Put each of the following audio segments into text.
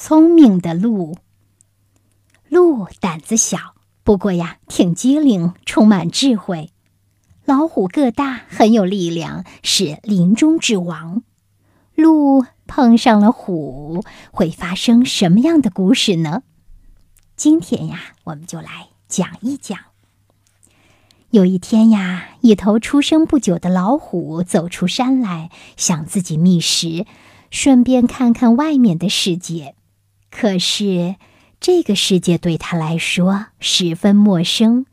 聪明的鹿。鹿胆子小，不过呀，挺机灵，充满智慧。老虎个大，很有力量，是林中之王。鹿碰上了虎，会发生什么样的故事呢？今天呀，我们就来讲一讲。有一天呀，一头出生不久的老虎走出山来，想自己觅食，顺便看看外面的世界。可是，这个世界对他来说十分陌生，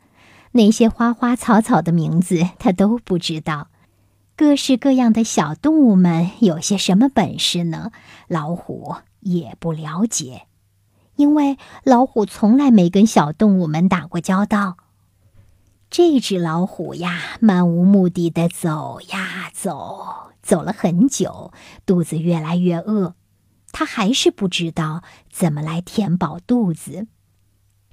那些花花草草的名字他都不知道。各式各样的小动物们有些什么本事呢？老虎也不了解，因为老虎从来没跟小动物们打过交道。这只老虎呀，漫无目的的走呀走，走了很久，肚子越来越饿，它还是不知道怎么来填饱肚子。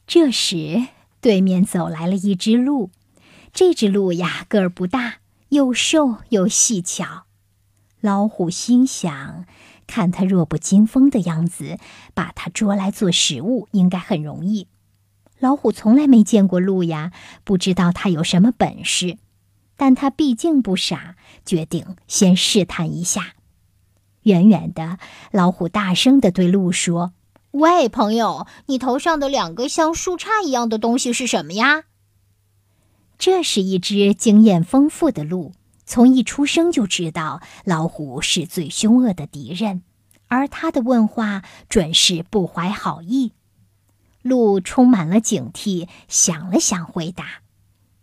这时，对面走来了一只鹿，这只鹿呀，个儿不大。又瘦又细巧，老虎心想：看它弱不禁风的样子，把它捉来做食物应该很容易。老虎从来没见过鹿呀，不知道它有什么本事，但它毕竟不傻，决定先试探一下。远远的，老虎大声地对鹿说：“喂，朋友，你头上的两个像树杈一样的东西是什么呀？”这是一只经验丰富的鹿，从一出生就知道老虎是最凶恶的敌人，而他的问话准是不怀好意。鹿充满了警惕，想了想，回答：“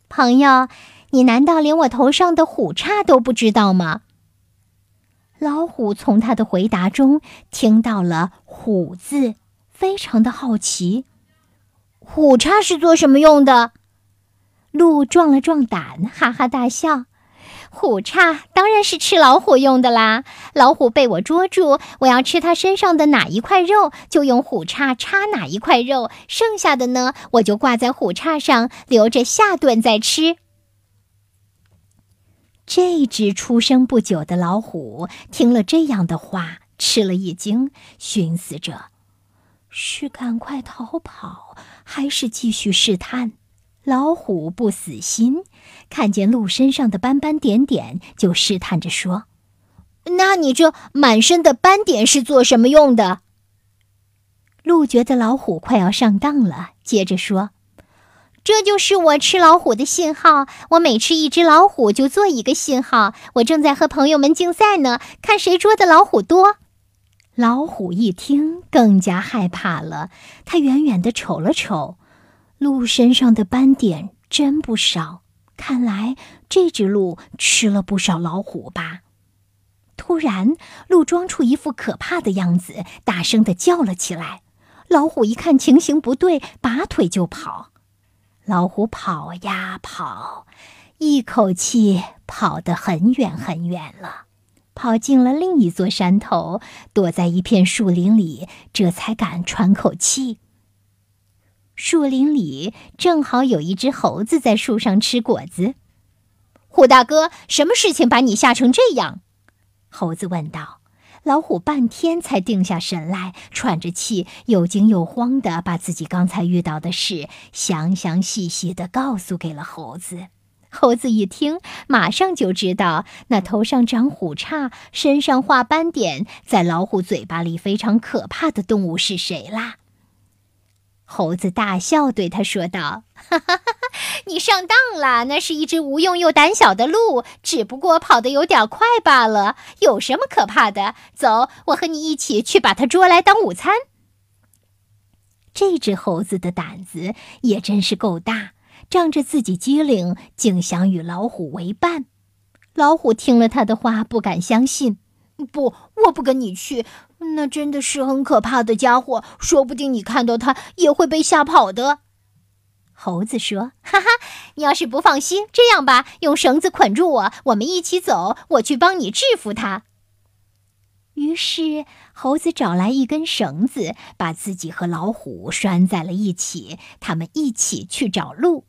朋友，你难道连我头上的虎叉都不知道吗？”老虎从他的回答中听到了“虎”字，非常的好奇：“虎叉是做什么用的？”鹿壮了壮胆，哈哈大笑：“虎叉当然是吃老虎用的啦！老虎被我捉住，我要吃它身上的哪一块肉，就用虎叉叉哪一块肉，剩下的呢，我就挂在虎叉上，留着下顿再吃。”这只出生不久的老虎听了这样的话，吃了一惊，寻思着：是赶快逃跑，还是继续试探？老虎不死心，看见鹿身上的斑斑点点，就试探着说：“那你这满身的斑点是做什么用的？”鹿觉得老虎快要上当了，接着说：“这就是我吃老虎的信号。我每吃一只老虎，就做一个信号。我正在和朋友们竞赛呢，看谁捉的老虎多。”老虎一听，更加害怕了。他远远的瞅了瞅。鹿身上的斑点真不少，看来这只鹿吃了不少老虎吧。突然，鹿装出一副可怕的样子，大声的叫了起来。老虎一看情形不对，拔腿就跑。老虎跑呀跑，一口气跑得很远很远了，跑进了另一座山头，躲在一片树林里，这才敢喘口气。树林里正好有一只猴子在树上吃果子。虎大哥，什么事情把你吓成这样？猴子问道。老虎半天才定下神来，喘着气，又惊又慌的把自己刚才遇到的事详详细细的告诉给了猴子。猴子一听，马上就知道那头上长虎叉、身上画斑点，在老虎嘴巴里非常可怕的动物是谁啦。猴子大笑，对他说道：“哈哈哈你上当了，那是一只无用又胆小的鹿，只不过跑得有点快罢了。有什么可怕的？走，我和你一起去把它捉来当午餐。”这只猴子的胆子也真是够大，仗着自己机灵，竟想与老虎为伴。老虎听了他的话，不敢相信。不，我不跟你去。那真的是很可怕的家伙，说不定你看到他也会被吓跑的。猴子说：“哈哈，你要是不放心，这样吧，用绳子捆住我，我们一起走，我去帮你制服他。”于是，猴子找来一根绳子，把自己和老虎拴在了一起，他们一起去找鹿。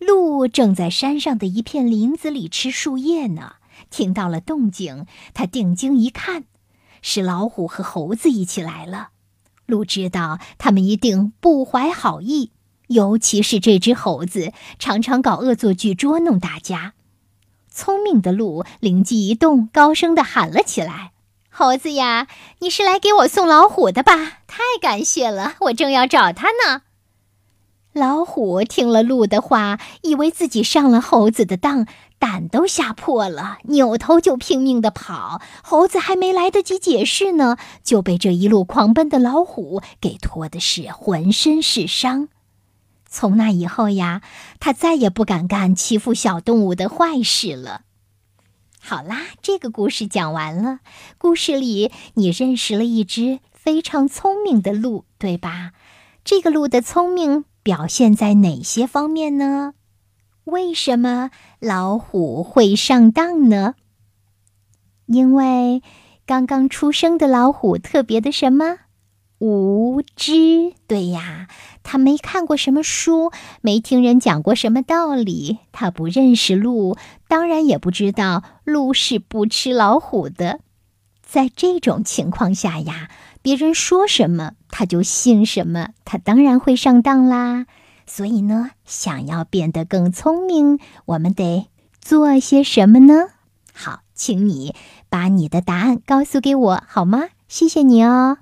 鹿正在山上的一片林子里吃树叶呢。听到了动静，他定睛一看，是老虎和猴子一起来了。鹿知道他们一定不怀好意，尤其是这只猴子，常常搞恶作剧捉弄大家。聪明的鹿灵机一动，高声地喊了起来：“猴子呀，你是来给我送老虎的吧？太感谢了，我正要找他呢。”老虎听了鹿的话，以为自己上了猴子的当，胆都吓破了，扭头就拼命地跑。猴子还没来得及解释呢，就被这一路狂奔的老虎给拖的是浑身是伤。从那以后呀，他再也不敢干欺负小动物的坏事了。好啦，这个故事讲完了。故事里你认识了一只非常聪明的鹿，对吧？这个鹿的聪明表现在哪些方面呢？为什么老虎会上当呢？因为刚刚出生的老虎特别的什么？无知，对呀，他没看过什么书，没听人讲过什么道理，他不认识鹿，当然也不知道鹿是不吃老虎的。在这种情况下呀，别人说什么他就信什么，他当然会上当啦。所以呢，想要变得更聪明，我们得做些什么呢？好，请你把你的答案告诉给我好吗？谢谢你哦。